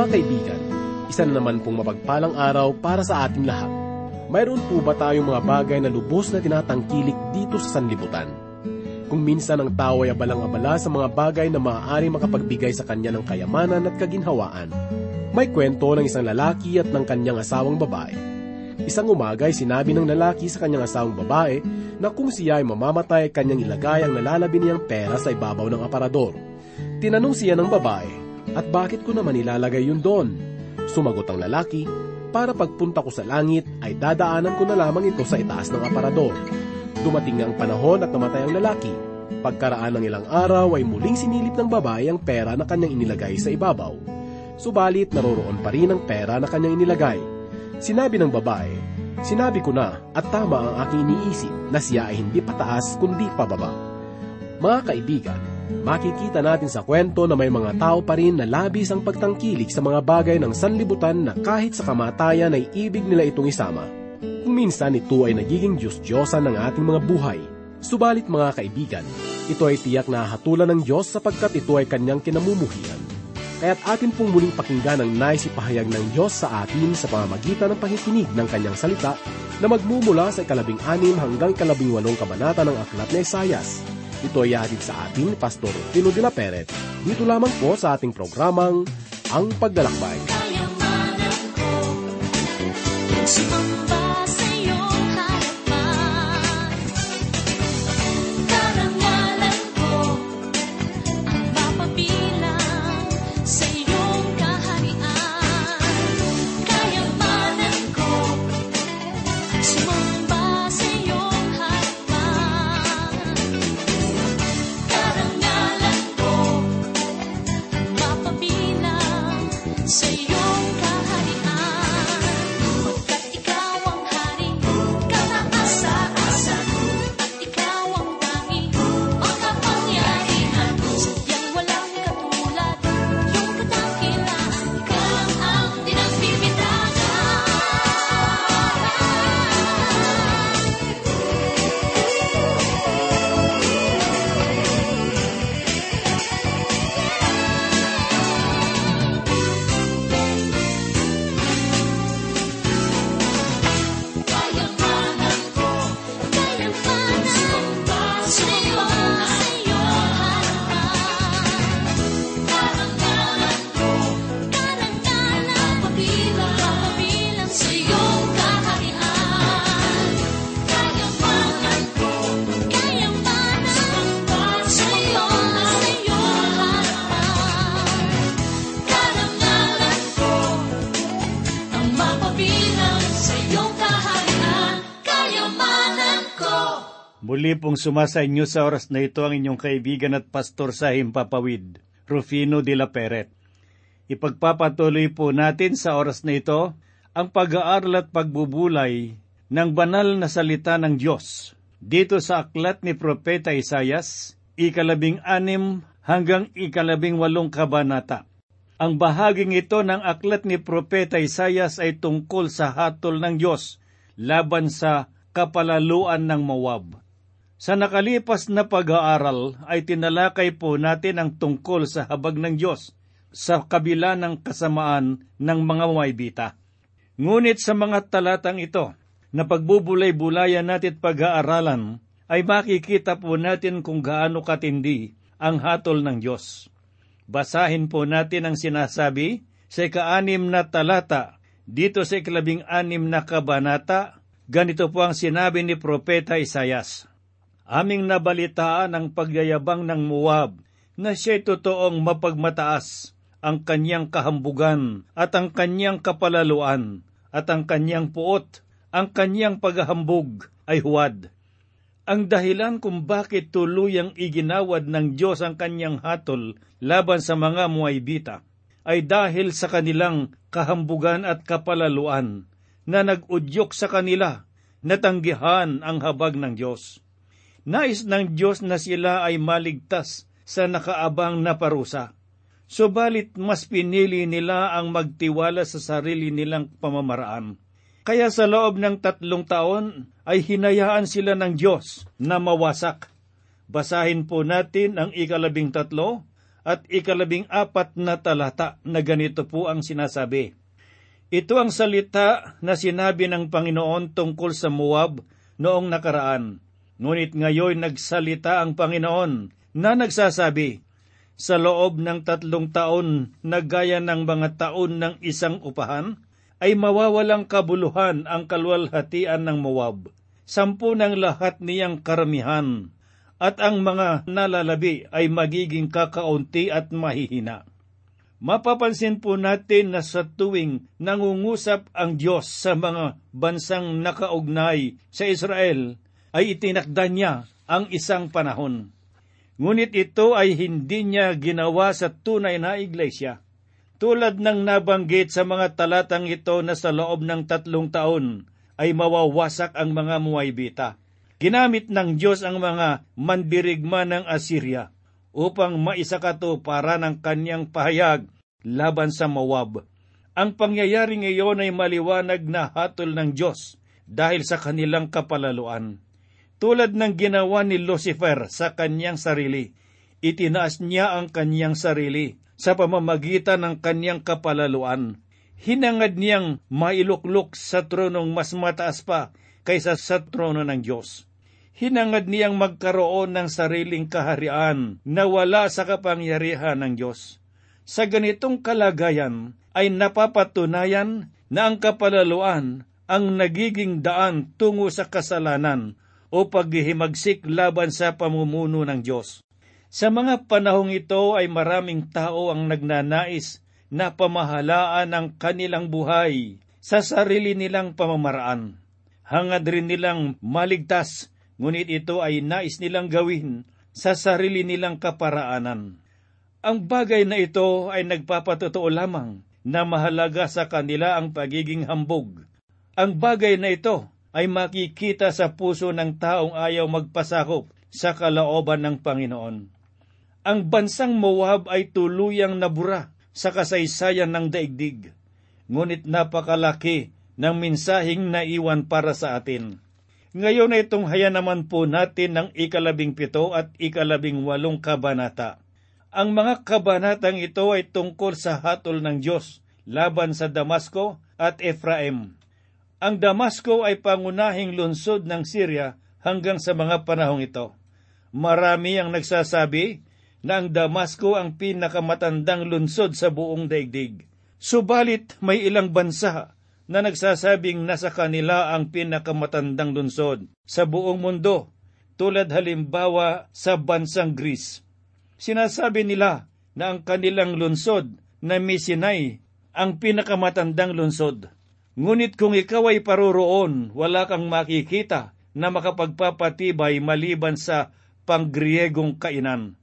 Mga kaibigan, isa na naman pong mapagpalang araw para sa ating lahat. Mayroon po ba tayong mga bagay na lubos na tinatangkilik dito sa sanlibutan? Kung minsan ang tao ay abalang-abala sa mga bagay na maaaring makapagbigay sa kanya ng kayamanan at kaginhawaan, may kwento ng isang lalaki at ng kanyang asawang babae. Isang umaga ay sinabi ng lalaki sa kanyang asawang babae na kung siya ay mamamatay, kanyang ilagay ang nalalabi niyang pera sa ibabaw ng aparador. Tinanong siya ng babae, at bakit ko naman ilalagay yun doon? Sumagot ang lalaki, para pagpunta ko sa langit ay dadaanan ko na lamang ito sa itaas ng aparador. Dumating ang panahon at namatay ang lalaki. Pagkaraan ng ilang araw ay muling sinilip ng babae ang pera na kanyang inilagay sa ibabaw. Subalit naroroon pa rin ang pera na kanyang inilagay. Sinabi ng babae, Sinabi ko na at tama ang aking iniisip na siya ay hindi pataas kundi pababa. Mga kaibigan, makikita natin sa kwento na may mga tao pa rin na labis ang pagtangkilik sa mga bagay ng sanlibutan na kahit sa kamatayan ay ibig nila itong isama. Kung minsan ito ay nagiging Diyos-Diyosan ng ating mga buhay. Subalit mga kaibigan, ito ay tiyak na hatulan ng Diyos sapagkat ito ay kanyang kinamumuhian. Kaya't atin pong muling pakinggan ang nais ipahayag ng Diyos sa atin sa pamamagitan ng pakikinig ng kanyang salita na magmumula sa ikalabing anim hanggang ikalabing walong kabanata ng Aklat na Isayas. Ito ay hatid sa atin, Pastor Tino de la Peret, dito lamang po sa ating programang Ang Paglalakbay. Pong sumasa inyo sa oras na ito ang inyong kaibigan at pastor sa Himpapawid, Rufino de la Peret. Ipagpapatuloy po natin sa oras na ito ang pag-aaral at pagbubulay ng banal na salita ng Diyos. Dito sa aklat ni Propeta Isayas, ikalabing anim hanggang ikalabing walong kabanata. Ang bahaging ito ng aklat ni Propeta Isayas ay tungkol sa hatol ng Diyos laban sa kapalaluan ng Moab. Sa nakalipas na pag-aaral ay tinalakay po natin ang tungkol sa habag ng Diyos sa kabila ng kasamaan ng mga Moabita. Ngunit sa mga talatang ito na pagbubulay-bulayan natin at pag-aaralan ay makikita po natin kung gaano katindi ang hatol ng Diyos. Basahin po natin ang sinasabi sa ika-anim na talata dito sa ikalabing anim na kabanata. Ganito po ang sinabi ni Propeta Isayas. Aming nabalitaan ang pagyayabang ng Moab na siya'y totoong mapagmataas ang kanyang kahambugan at ang kanyang kapalaluan at ang kanyang puot, ang kanyang paghahambog ay huwad. Ang dahilan kung bakit tuluyang iginawad ng Diyos ang kanyang hatol laban sa mga Moabita ay dahil sa kanilang kahambugan at kapalaluan na nag-udyok sa kanila na tanggihan ang habag ng Diyos. Nais ng Diyos na sila ay maligtas sa nakaabang na parusa. Subalit mas pinili nila ang magtiwala sa sarili nilang pamamaraan. Kaya sa loob ng tatlong taon ay hinayaan sila ng Diyos na mawasak. Basahin po natin ang ikalabing tatlo at ikalabing apat na talata na ganito po ang sinasabi. Ito ang salita na sinabi ng Panginoon tungkol sa Moab noong nakaraan. Ngunit ngayon nagsalita ang Panginoon na nagsasabi, sa loob ng tatlong taon na gaya ng mga taon ng isang upahan, ay mawawalang kabuluhan ang kalwalhatian ng Moab. Sampu ng lahat niyang karamihan, at ang mga nalalabi ay magiging kakaunti at mahihina. Mapapansin po natin na sa tuwing nangungusap ang Diyos sa mga bansang nakaugnay sa Israel, ay itinakda niya ang isang panahon. Ngunit ito ay hindi niya ginawa sa tunay na iglesia. Tulad ng nabanggit sa mga talatang ito na sa loob ng tatlong taon ay mawawasak ang mga Muaybita. Ginamit ng Diyos ang mga mandirigma ng Assyria upang maisakato para ng kanyang pahayag laban sa Moab. Ang pangyayari ngayon ay maliwanag na hatol ng Diyos dahil sa kanilang kapalaluan. Tulad ng ginawa ni Lucifer sa kanyang sarili, itinaas niya ang kanyang sarili sa pamamagitan ng kanyang kapalaluan. Hinangad niyang mailuklok sa tronong mas mataas pa kaysa sa trono ng Diyos. Hinangad niyang magkaroon ng sariling kaharian na wala sa kapangyarihan ng Diyos. Sa ganitong kalagayan ay napapatunayan na ang kapalaluan ang nagiging daan tungo sa kasalanan o paghihimagsik laban sa pamumuno ng Diyos. Sa mga panahong ito ay maraming tao ang nagnanais na pamahalaan ang kanilang buhay sa sarili nilang pamamaraan. Hangad rin nilang maligtas, ngunit ito ay nais nilang gawin sa sarili nilang kaparaanan. Ang bagay na ito ay nagpapatotoo lamang na mahalaga sa kanila ang pagiging hambog. Ang bagay na ito ay makikita sa puso ng taong ayaw magpasakop sa kalooban ng Panginoon. Ang bansang Moab ay tuluyang nabura sa kasaysayan ng daigdig, ngunit napakalaki ng minsahing naiwan para sa atin. Ngayon ay tunghaya naman po natin ng ikalabing pito at ikalabing walong kabanata. Ang mga kabanatang ito ay tungkol sa hatol ng Diyos laban sa Damasco at Ephraim. Ang Damasco ay pangunahing lungsod ng Syria hanggang sa mga panahong ito. Marami ang nagsasabi na ang Damasco ang pinakamatandang lungsod sa buong daigdig. Subalit may ilang bansa na nagsasabing nasa kanila ang pinakamatandang lungsod sa buong mundo, tulad halimbawa sa bansang Greece. Sinasabi nila na ang kanilang lungsod na Misinay ang pinakamatandang lungsod. Ngunit kung ikaw ay paroroon, wala kang makikita na makapagpapatibay maliban sa panggriegong kainan.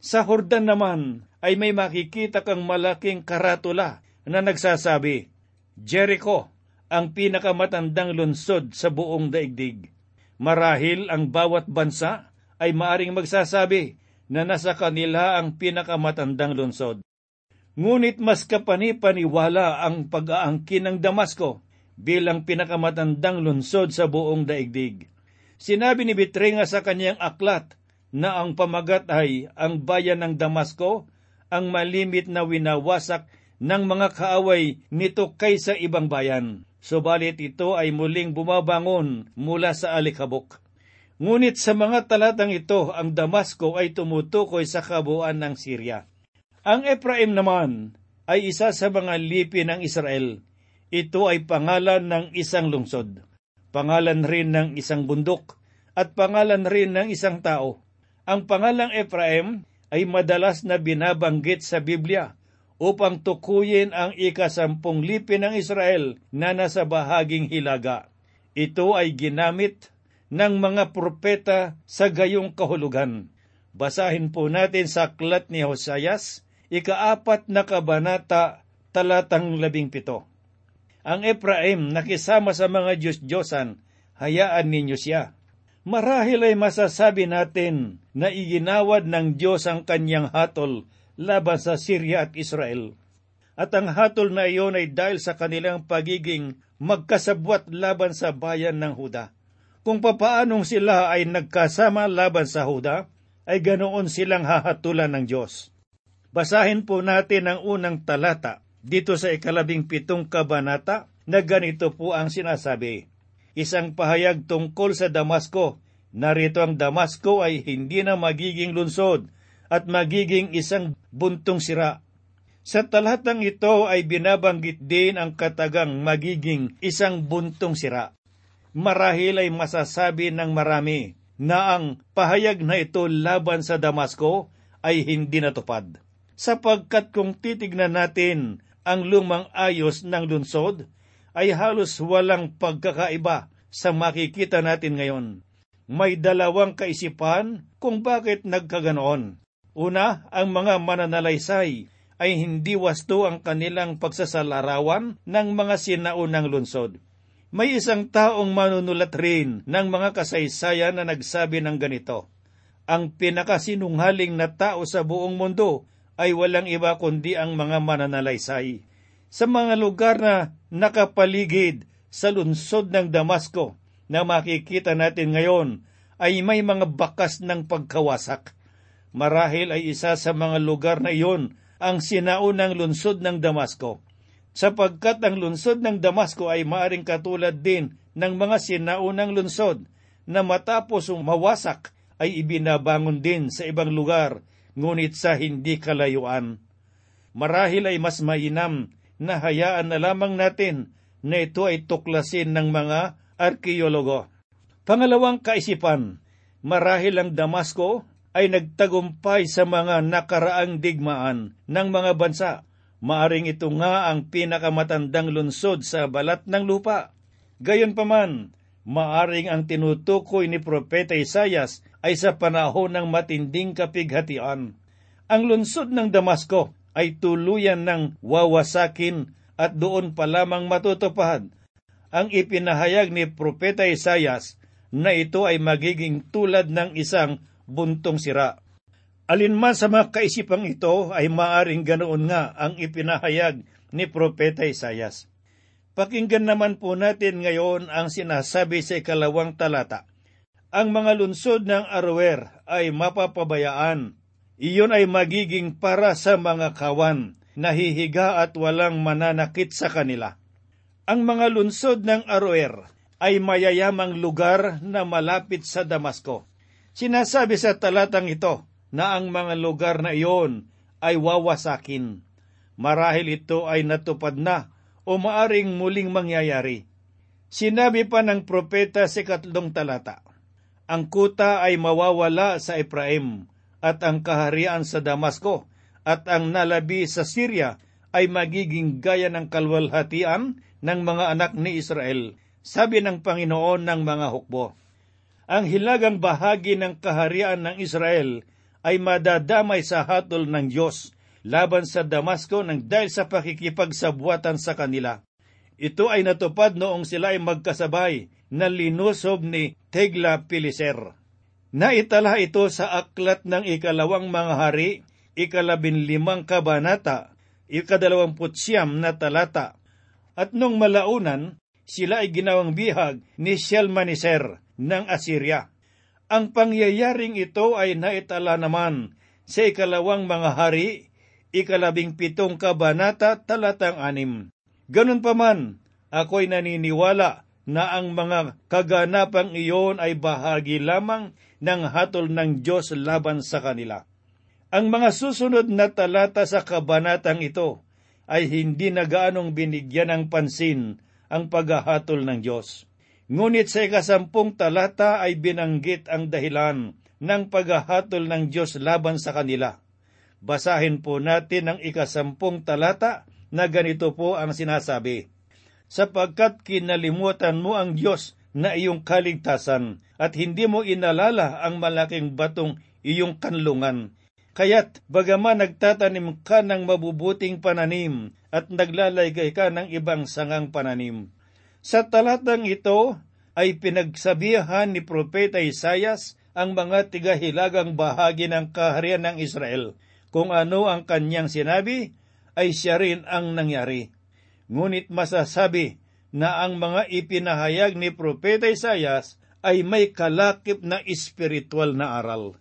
Sa Hordan naman ay may makikita kang malaking karatula na nagsasabi, Jericho, ang pinakamatandang lungsod sa buong daigdig. Marahil ang bawat bansa ay maaring magsasabi na nasa kanila ang pinakamatandang lungsod. Ngunit mas kapanipaniwala ang pag-aangkin ng Damasco bilang pinakamatandang lungsod sa buong daigdig. Sinabi ni Bitrenga sa kanyang aklat na ang pamagat ay ang bayan ng Damasco ang malimit na winawasak ng mga kaaway nito kaysa ibang bayan. Subalit ito ay muling bumabangon mula sa alikabok. Ngunit sa mga talatang ito, ang Damasco ay tumutukoy sa kabuuan ng Syria. Ang Ephraim naman ay isa sa mga lipi ng Israel. Ito ay pangalan ng isang lungsod, pangalan rin ng isang bundok, at pangalan rin ng isang tao. Ang pangalang Ephraim ay madalas na binabanggit sa Biblia upang tukuyin ang ikasampung lipi ng Israel na nasa bahaging hilaga. Ito ay ginamit ng mga propeta sa gayong kahulugan. Basahin po natin sa aklat ni Hosayas, ikaapat na kabanata, talatang labing pito. Ang Ephraim nakisama sa mga Diyos-Diyosan, hayaan ninyo siya. Marahil ay masasabi natin na iginawad ng Diyos ang kanyang hatol laban sa Syria at Israel. At ang hatol na iyon ay dahil sa kanilang pagiging magkasabwat laban sa bayan ng Huda. Kung papaanong sila ay nagkasama laban sa Huda, ay ganoon silang hahatulan ng Diyos. Basahin po natin ang unang talata dito sa ikalabing pitong kabanata na ganito po ang sinasabi. Isang pahayag tungkol sa Damasco. Narito ang Damasco ay hindi na magiging lunsod at magiging isang buntong sira. Sa talatang ito ay binabanggit din ang katagang magiging isang buntong sira. Marahil ay masasabi ng marami na ang pahayag na ito laban sa Damasco ay hindi natupad sapagkat kung titignan natin ang lumang ayos ng lunsod, ay halos walang pagkakaiba sa makikita natin ngayon. May dalawang kaisipan kung bakit nagkaganoon. Una, ang mga mananalaysay ay hindi wasto ang kanilang pagsasalarawan ng mga sinaunang lunsod. May isang taong manunulat rin ng mga kasaysayan na nagsabi ng ganito, Ang pinakasinunghaling na tao sa buong mundo ay walang iba kundi ang mga mananalaysay. Sa mga lugar na nakapaligid sa lunsod ng Damasco na makikita natin ngayon ay may mga bakas ng pagkawasak. Marahil ay isa sa mga lugar na iyon ang sinaunang lunsod ng Damasco, sapagkat ang lunsod ng Damasco ay maaring katulad din ng mga sinaunang lunsod na matapos mawasak ay ibinabangon din sa ibang lugar ngunit sa hindi kalayuan. Marahil ay mas mainam na hayaan na lamang natin na ito ay tuklasin ng mga arkeologo. Pangalawang kaisipan, marahil ang Damasco ay nagtagumpay sa mga nakaraang digmaan ng mga bansa. Maaring ito nga ang pinakamatandang lunsod sa balat ng lupa. Gayon paman, maaring ang tinutukoy ni Propeta Isayas ay sa panahon ng matinding kapighatian. Ang lungsod ng Damasco ay tuluyan ng wawasakin at doon pa lamang matutupad ang ipinahayag ni Propeta Isayas na ito ay magiging tulad ng isang buntong sira. Alinman sa mga kaisipang ito ay maaring ganoon nga ang ipinahayag ni Propeta Isayas. Pakinggan naman po natin ngayon ang sinasabi sa ikalawang talata. Ang mga lunsod ng Aroer ay mapapabayaan. Iyon ay magiging para sa mga kawan, nahihiga at walang mananakit sa kanila. Ang mga lunsod ng Aroer ay mayayamang lugar na malapit sa Damasco. Sinasabi sa talatang ito na ang mga lugar na iyon ay wawasakin. Marahil ito ay natupad na o maaring muling mangyayari. Sinabi pa ng propeta sa katlong talata, Ang kuta ay mawawala sa Ephraim at ang kaharian sa Damasco at ang nalabi sa Syria ay magiging gaya ng kalwalhatian ng mga anak ni Israel, sabi ng Panginoon ng mga hukbo. Ang hilagang bahagi ng kaharian ng Israel ay madadamay sa hatol ng Diyos laban sa Damasco nang dahil sa pakikipagsabuatan sa kanila. Ito ay natupad noong sila ay magkasabay na linusob ni Tegla Pileser. Naitala ito sa aklat ng ikalawang mga hari, ikalabinlimang kabanata, ikadalawamput siyam na talata. At nung malaunan, sila ay ginawang bihag ni Shalmaneser ng Assyria. Ang pangyayaring ito ay naitala naman sa ikalawang mga hari, ikalabing pitong kabanata, talatang anim. Ganun pa man, ako'y naniniwala na ang mga kaganapang iyon ay bahagi lamang ng hatol ng Diyos laban sa kanila. Ang mga susunod na talata sa kabanatang ito ay hindi na gaanong binigyan ng pansin ang paghahatol ng Diyos. Ngunit sa ikasampung talata ay binanggit ang dahilan ng paghahatol ng Diyos laban sa kanila. Basahin po natin ang ikasampung talata na ganito po ang sinasabi. Sapagkat kinalimutan mo ang Diyos na iyong kaligtasan at hindi mo inalala ang malaking batong iyong kanlungan. Kaya't bagaman nagtatanim ka ng mabubuting pananim at naglalagay ka ng ibang sangang pananim. Sa talatang ito ay pinagsabihan ni Propeta Isayas ang mga tigahilagang bahagi ng kaharian ng Israel. Kung ano ang kanyang sinabi, ay siya rin ang nangyari. Ngunit masasabi na ang mga ipinahayag ni Propeta Isayas ay may kalakip na espiritual na aral.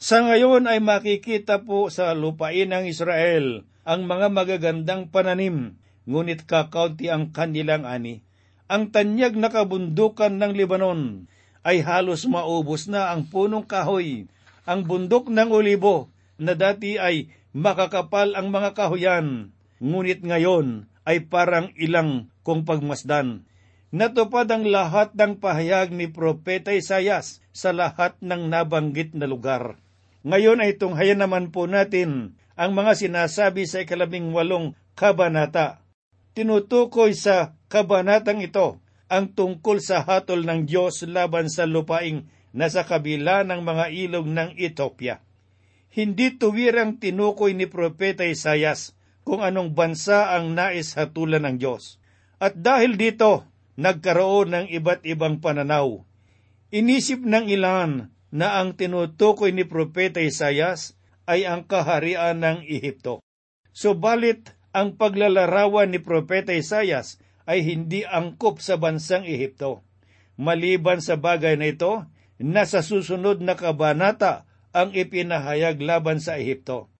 Sa ngayon ay makikita po sa lupain ng Israel ang mga magagandang pananim, ngunit kakaunti ang kanilang ani. Ang tanyag na kabundukan ng Libanon ay halos maubos na ang punong kahoy, ang bundok ng olibo na dati ay makakapal ang mga kahoyan, ngunit ngayon ay parang ilang kung pagmasdan. Natupad ang lahat ng pahayag ni Propeta Isayas sa lahat ng nabanggit na lugar. Ngayon ay tunghayan naman po natin ang mga sinasabi sa ikalabing walong kabanata. Tinutukoy sa kabanatang ito ang tungkol sa hatol ng Diyos laban sa lupaing nasa kabila ng mga ilog ng Ethiopia. Hindi tuwirang tinukoy ni Propeta Isayas kung anong bansa ang nais hatulan ng Diyos. At dahil dito, nagkaroon ng iba't ibang pananaw. Inisip ng ilan na ang tinutukoy ni Propeta Isayas ay ang kaharian ng Ehipto. Subalit, ang paglalarawan ni Propeta Isayas ay hindi angkop sa bansang Ehipto. Maliban sa bagay na ito, nasa susunod na kabanata ang ipinahayag laban sa Ehipto.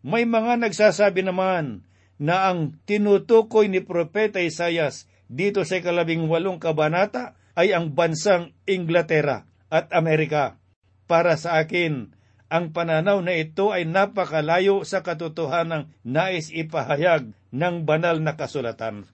May mga nagsasabi naman na ang tinutukoy ni Propeta Isayas dito sa ikalabing walong kabanata ay ang bansang Inglaterra at Amerika. Para sa akin, ang pananaw na ito ay napakalayo sa katotohanang nais ipahayag ng banal na kasulatan.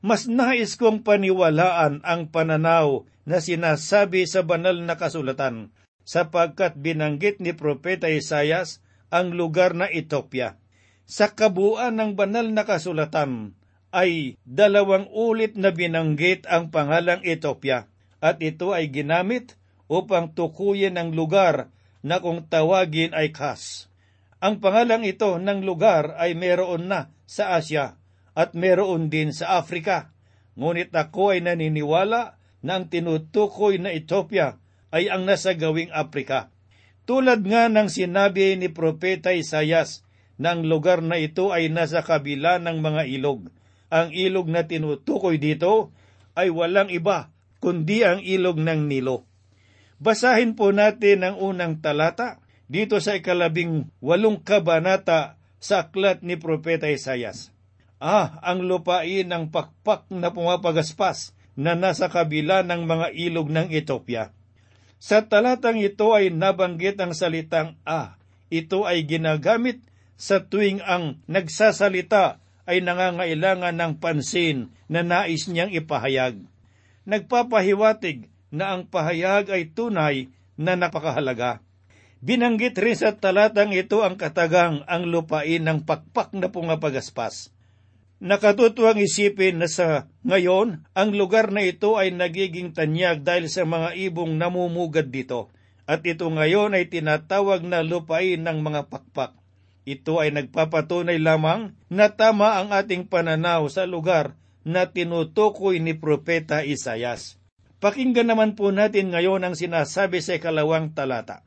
Mas nais kong paniwalaan ang pananaw na sinasabi sa banal na kasulatan sapagkat binanggit ni Propeta Isayas ang lugar na Ethiopia. Sa kabuuan ng banal na kasulatan ay dalawang ulit na binanggit ang pangalang Ethiopia at ito ay ginamit upang tukuyin ang lugar na kung tawagin ay Kas. Ang pangalang ito ng lugar ay meron na sa Asya at meron din sa Afrika. Ngunit ako ay naniniwala na ang tinutukoy na Ethiopia ay ang nasa gawing Afrika. Tulad nga ng sinabi ni Propeta Isayas na ang lugar na ito ay nasa kabila ng mga ilog. Ang ilog na tinutukoy dito ay walang iba kundi ang ilog ng Nilo. Basahin po natin ang unang talata dito sa ikalabing walong kabanata sa aklat ni Propeta Isayas. Ah, ang lupain ng pakpak na pumapagaspas na nasa kabila ng mga ilog ng Ethiopia. Sa talatang ito ay nabanggit ang salitang A. Ito ay ginagamit sa tuwing ang nagsasalita ay nangangailangan ng pansin na nais niyang ipahayag. Nagpapahiwatig na ang pahayag ay tunay na napakahalaga. Binanggit rin sa talatang ito ang katagang ang lupain ng pakpak na pumapagaspas. Nakatutuwang isipin na sa ngayon, ang lugar na ito ay nagiging tanyag dahil sa mga ibong namumugad dito. At ito ngayon ay tinatawag na lupain ng mga pakpak. Ito ay nagpapatunay lamang na tama ang ating pananaw sa lugar na tinutukoy ni Propeta Isayas. Pakinggan naman po natin ngayon ang sinasabi sa ikalawang talata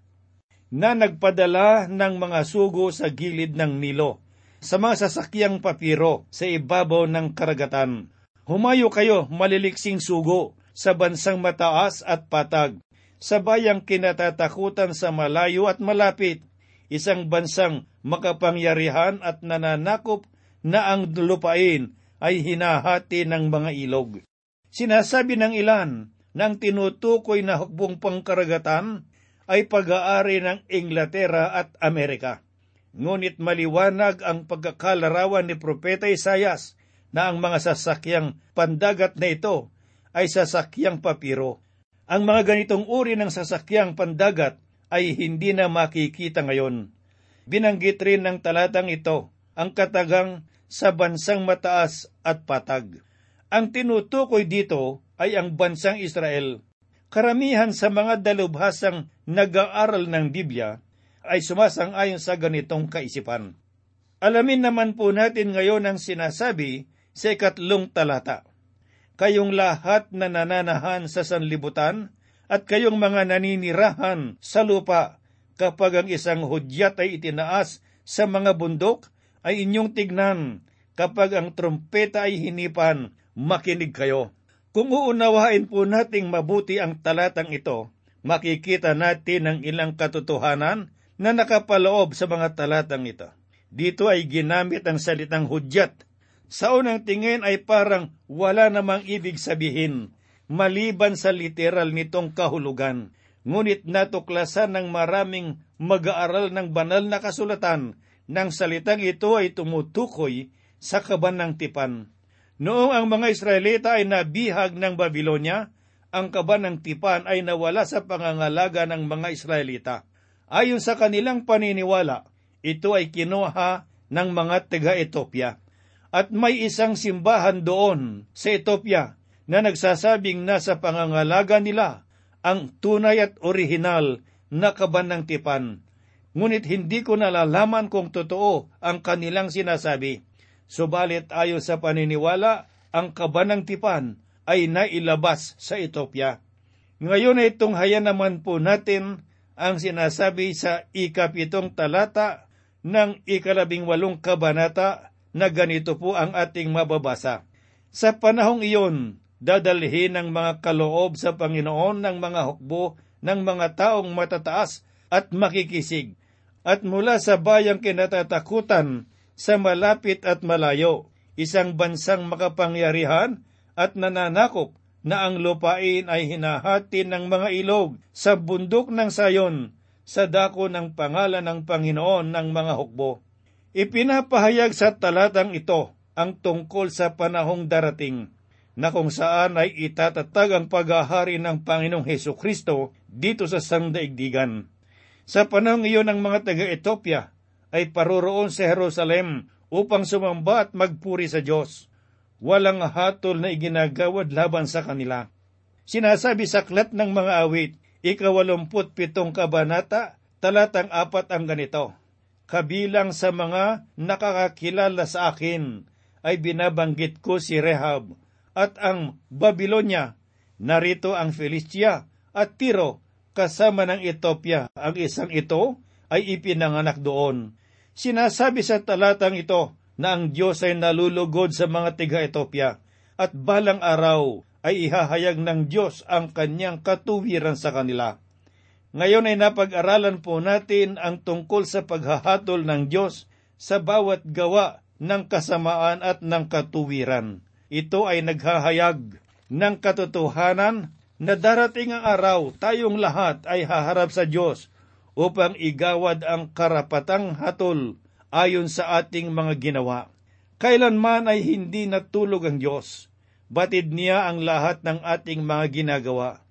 na nagpadala ng mga sugo sa gilid ng Nilo, sa mga sasakyang papiro sa ibabaw ng karagatan. Humayo kayo, maliliksing sugo, sa bansang mataas at patag, sa bayang kinatatakutan sa malayo at malapit, isang bansang makapangyarihan at nananakop na ang lupain ay hinahati ng mga ilog. Sinasabi ng ilan ng tinutukoy na hukbong pangkaragatan ay pag-aari ng Inglaterra at Amerika. Ngunit maliwanag ang pagkakalarawan ni Propeta Isayas na ang mga sasakyang pandagat na ito ay sasakyang papiro. Ang mga ganitong uri ng sasakyang pandagat ay hindi na makikita ngayon. Binanggit rin ng talatang ito ang katagang sa bansang mataas at patag. Ang tinutukoy dito ay ang bansang Israel. Karamihan sa mga dalubhasang nag-aaral ng Biblia ay sumasang-ayon sa ganitong kaisipan. Alamin naman po natin ngayon ang sinasabi sa ikatlong talata. Kayong lahat na nananahan sa sanlibutan at kayong mga naninirahan sa lupa kapag ang isang hudyat ay itinaas sa mga bundok ay inyong tignan kapag ang trompeta ay hinipan, makinig kayo. Kung uunawain po nating mabuti ang talatang ito, makikita natin ang ilang katotohanan na nakapaloob sa mga talatang ito. Dito ay ginamit ang salitang hudyat. Sa unang tingin ay parang wala namang ibig sabihin, maliban sa literal nitong kahulugan. Ngunit natuklasan ng maraming mag-aaral ng banal na kasulatan ng salitang ito ay tumutukoy sa kaban ng tipan. Noong ang mga Israelita ay nabihag ng Babylonia, ang kaban ng tipan ay nawala sa pangangalaga ng mga Israelita. Ayon sa kanilang paniniwala, ito ay kinuha ng mga taga-Etopya. At may isang simbahan doon sa Etopya na nagsasabing nasa pangangalaga nila ang tunay at orihinal na kaban ng tipan. Ngunit hindi ko nalalaman kung totoo ang kanilang sinasabi. Subalit ayon sa paniniwala, ang kaban ng tipan ay nailabas sa Etopya. Ngayon ay tunghaya naman po natin ang sinasabi sa ikapitong talata ng ikalabing walong kabanata na ganito po ang ating mababasa. Sa panahong iyon, dadalhin ng mga kaloob sa Panginoon ng mga hukbo ng mga taong matataas at makikisig, at mula sa bayang kinatatakutan sa malapit at malayo, isang bansang makapangyarihan at nananakop na ang lupain ay hinahati ng mga ilog sa bundok ng sayon sa dako ng pangalan ng Panginoon ng mga hukbo. Ipinapahayag sa talatang ito ang tungkol sa panahong darating na kung saan ay itatatag ang paghahari ng Panginoong Heso Kristo dito sa sangdaigdigan. Sa panahong iyon ng mga taga-Etopya ay paroroon sa Jerusalem upang sumamba at magpuri sa Diyos. Walang hatol na iginagawad laban sa kanila. Sinasabi sa klat ng mga awit, ikawalumput pitong kabanata, talatang apat ang ganito kabilang sa mga nakakakilala sa akin ay binabanggit ko si Rehab at ang Babylonia. Narito ang Philistia at Tiro kasama ng Ethiopia. Ang isang ito ay ipinanganak doon. Sinasabi sa talatang ito na ang Diyos ay nalulugod sa mga tiga-Ethiopia at balang araw ay ihahayag ng Diyos ang kanyang katuwiran sa kanila. Ngayon ay napag-aralan po natin ang tungkol sa paghahatol ng Diyos sa bawat gawa ng kasamaan at ng katuwiran. Ito ay naghahayag ng katotohanan na darating ang araw tayong lahat ay haharap sa Diyos upang igawad ang karapatang hatol ayon sa ating mga ginawa. Kailanman ay hindi natulog ang Diyos. Batid niya ang lahat ng ating mga ginagawa.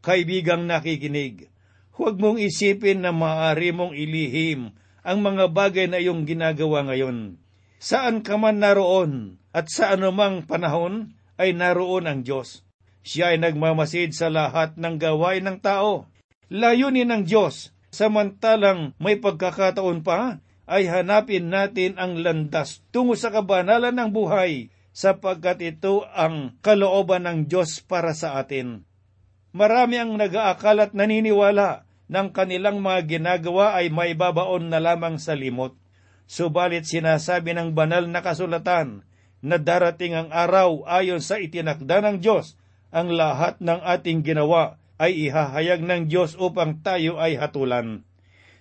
Kaibigang nakikinig, Huwag mong isipin na maaari mong ilihim ang mga bagay na iyong ginagawa ngayon. Saan ka man naroon at sa anumang panahon ay naroon ang Diyos. Siya ay nagmamasid sa lahat ng gawain ng tao. Layunin ng Diyos, samantalang may pagkakataon pa, ay hanapin natin ang landas tungo sa kabanalan ng buhay sapagkat ito ang kalooban ng Diyos para sa atin. Marami ang nag-aakal at naniniwala ng kanilang mga ginagawa ay maibabaon na lamang sa limot. Subalit sinasabi ng banal na kasulatan na darating ang araw ayon sa itinakda ng Diyos, ang lahat ng ating ginawa ay ihahayag ng Diyos upang tayo ay hatulan.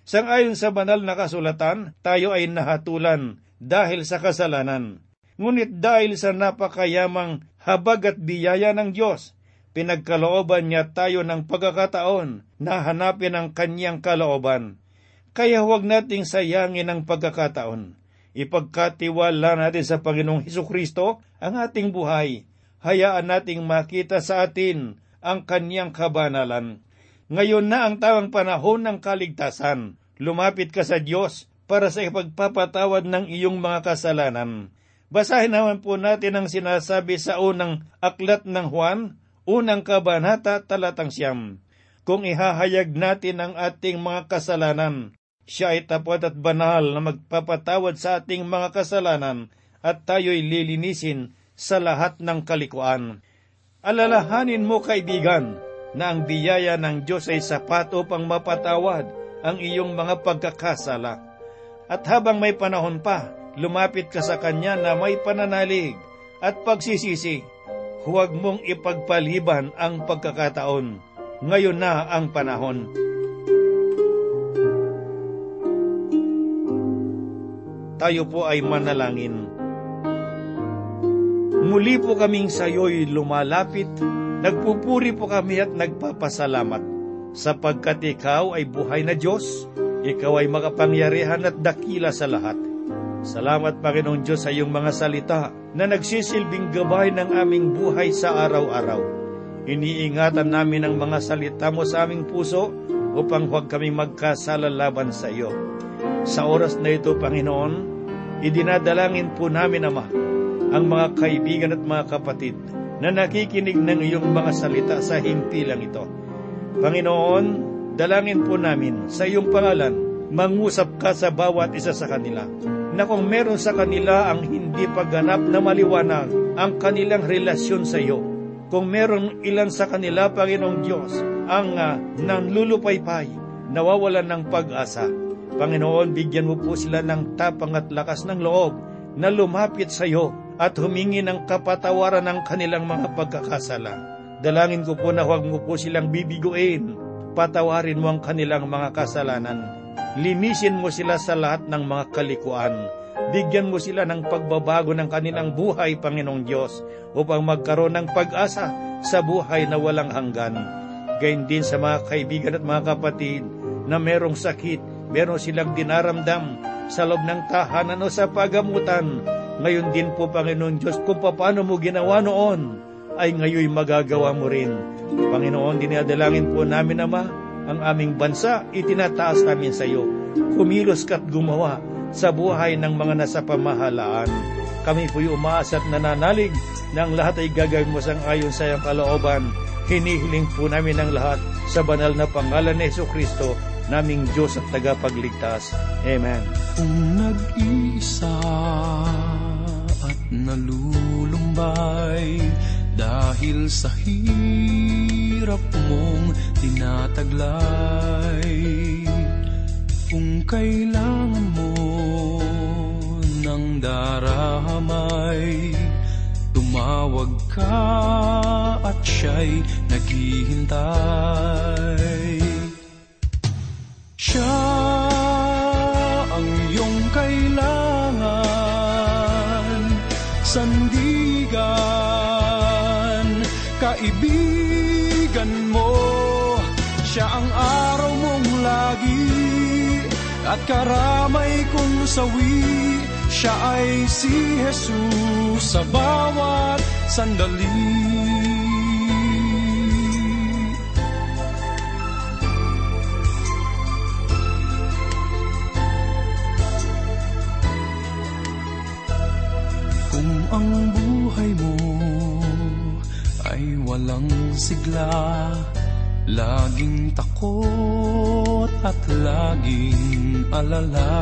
Sangayon sa banal na kasulatan, tayo ay nahatulan dahil sa kasalanan. Ngunit dahil sa napakayamang habag at biyaya ng Diyos, pinagkalooban niya tayo ng pagkakataon na hanapin ang kanyang kalooban. Kaya huwag nating sayangin ang pagkakataon. Ipagkatiwala natin sa Panginoong Heso Kristo ang ating buhay. Hayaan nating makita sa atin ang kanyang kabanalan. Ngayon na ang tawang panahon ng kaligtasan. Lumapit ka sa Diyos para sa ipagpapatawad ng iyong mga kasalanan. Basahin naman po natin ang sinasabi sa unang aklat ng Juan, unang kabanata talatang siyam. Kung ihahayag natin ang ating mga kasalanan, siya ay tapat at banal na magpapatawad sa ating mga kasalanan at tayo'y lilinisin sa lahat ng kalikuan. Alalahanin mo kaibigan na ang biyaya ng Diyos ay sapat upang mapatawad ang iyong mga pagkakasala. At habang may panahon pa, lumapit ka sa Kanya na may pananalig at pagsisisi. Huwag mong ipagpaliban ang pagkakataon. Ngayon na ang panahon. tayo po ay manalangin. Muli po kaming sa iyo'y lumalapit, nagpupuri po kami at nagpapasalamat, sapagkat ikaw ay buhay na Diyos, ikaw ay makapangyarihan at dakila sa lahat. Salamat Panginoon Diyos sa iyong mga salita na nagsisilbing gabay ng aming buhay sa araw-araw. Iniingatan namin ang mga salita mo sa aming puso upang huwag kaming magkasala laban sa iyo. Sa oras na ito, Panginoon, idinadalangin po namin, Ama, ang mga kaibigan at mga kapatid na nakikinig ng iyong mga salita sa himpilang ito. Panginoon, dalangin po namin sa iyong pangalan, mangusap ka sa bawat isa sa kanila na kung meron sa kanila ang hindi pagganap na maliwanag ang kanilang relasyon sa iyo. Kung meron ilan sa kanila, Panginoong Diyos, ang uh, nanlulupaypay, nawawalan ng pag-asa. Panginoon, bigyan mo po sila ng tapang at lakas ng loob na lumapit sa iyo at humingi ng kapatawaran ng kanilang mga pagkakasala. Dalangin ko po na huwag mo po silang bibiguin. Patawarin mo ang kanilang mga kasalanan Linisin mo sila sa lahat ng mga kalikuan. Bigyan mo sila ng pagbabago ng kanilang buhay, Panginoong Diyos, upang magkaroon ng pag-asa sa buhay na walang hanggan. Gayun din sa mga kaibigan at mga kapatid na merong sakit, meron silang dinaramdam sa loob ng tahanan o sa pagamutan. Ngayon din po, Panginoon Diyos, kung paano mo ginawa noon, ay ngayon magagawa mo rin. Panginoon, dinadalangin po namin, Ama, ang aming bansa, itinataas namin sa iyo. Kumilos ka't gumawa sa buhay ng mga nasa pamahalaan. Kami po'y umaas at nananalig na ang lahat ay gagawin mo sang ayon sa iyong kalooban. Hinihiling po namin ang lahat sa banal na pangalan ni Yeso Kristo, naming Diyos at tagapagligtas. Amen. Kung nag-iisa nalulumbay dahil sa hirap mong tinataglay. Kung kailangan mo ng daramay Tumawag ka at siya'y naghihintay. Siya Sandigan, kaibigan mo Siya ang araw mong lagi. At karamay kong sawi Siya ay si Jesus sa bawat sandali sigla. Laging takot at laging alala.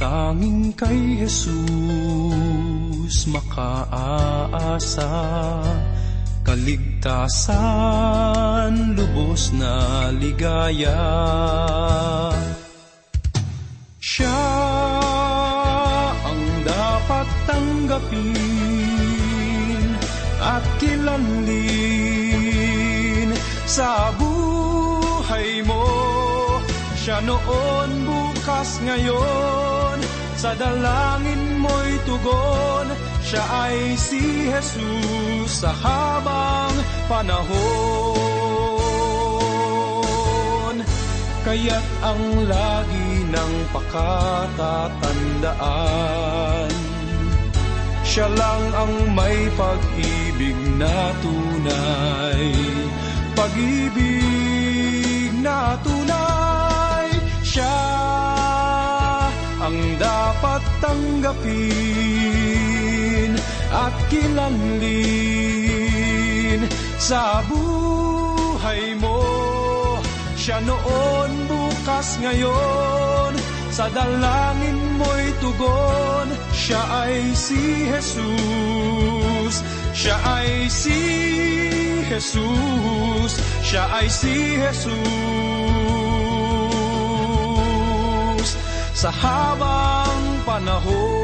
Tanging kay Jesus makaasa. Kaligtasan, lubos na ligaya sa buhay mo. Siya noon, bukas, ngayon, sa dalangin mo'y tugon. Siya ay si Jesus sa habang panahon. Kaya't ang lagi ng pakatatandaan Siya lang ang may pag-ibig na tunay Pag-ibig na tunay. Siya ang dapat tanggapin At kilanlin. Sa buhay mo siya noon, bukas, ngayon. Sa dalangin mo'y tugon Siya ay si Jesus Siya ay si Jesus. Siya ay si Jesus. Sa habang panahon